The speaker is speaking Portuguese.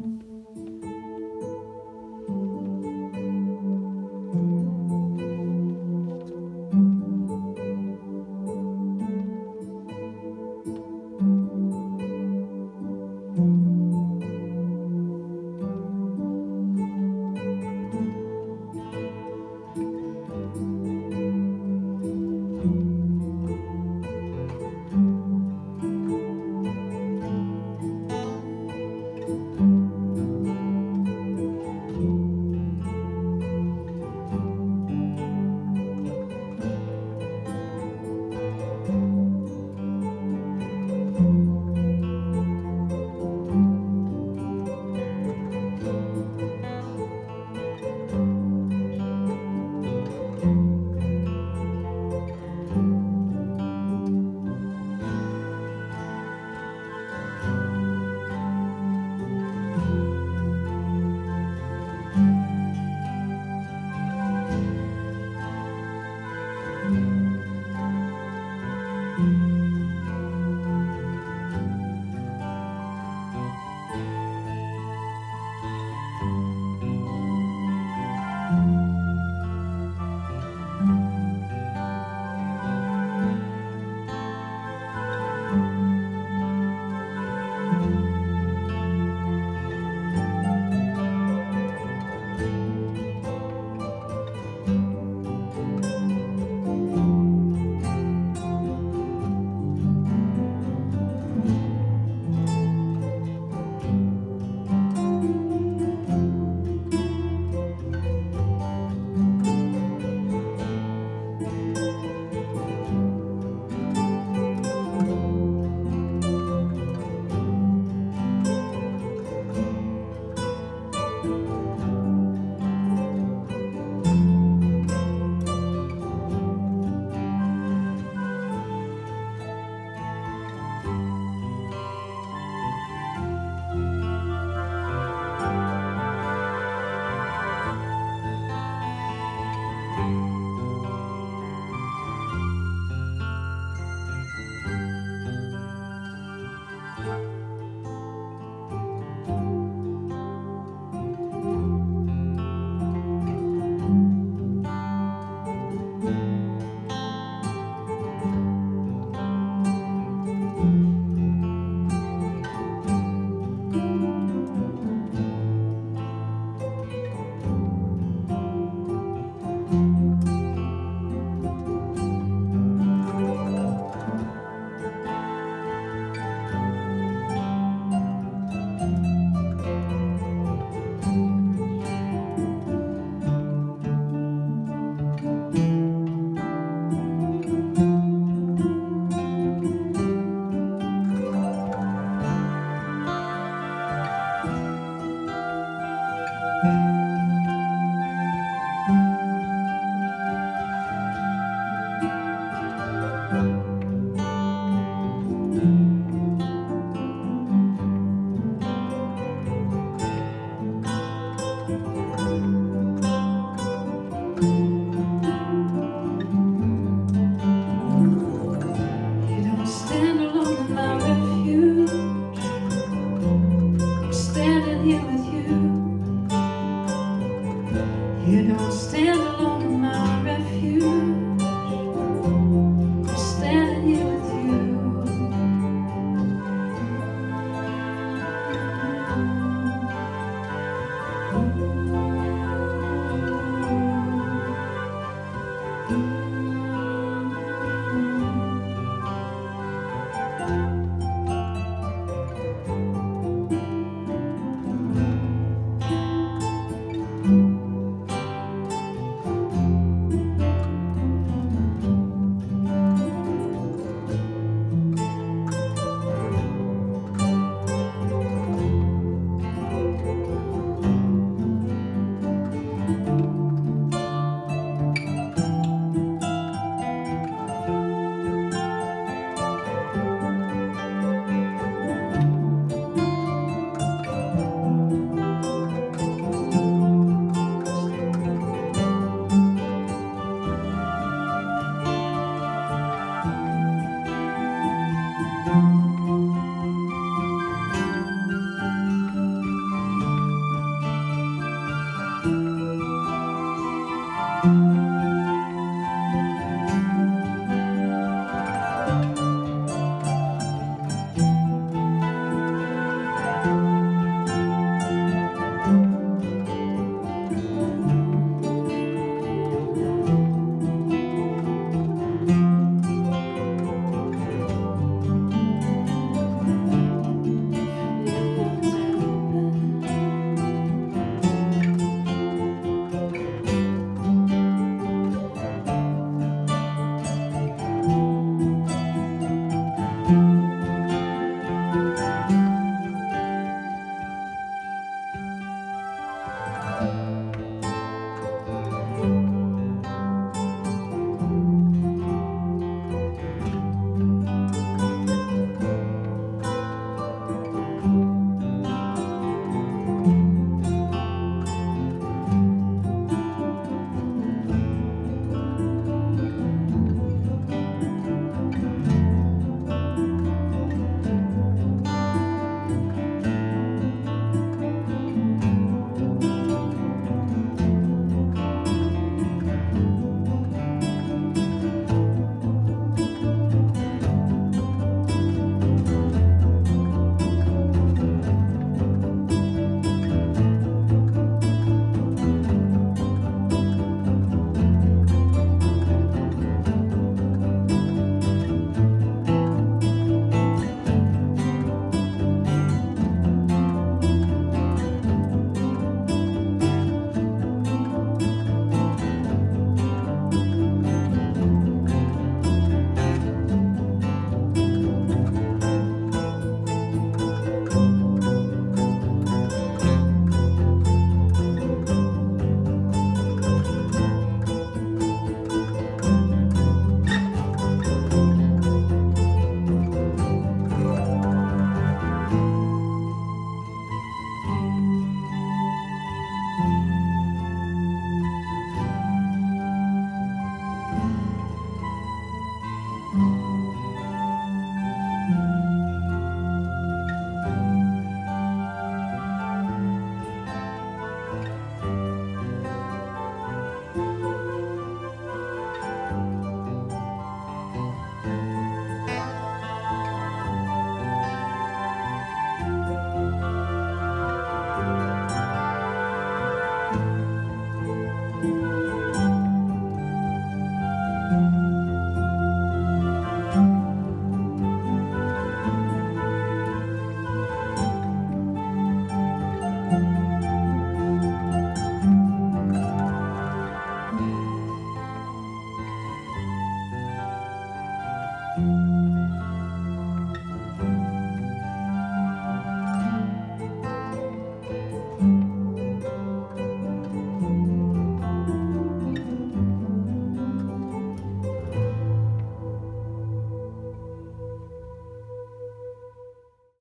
You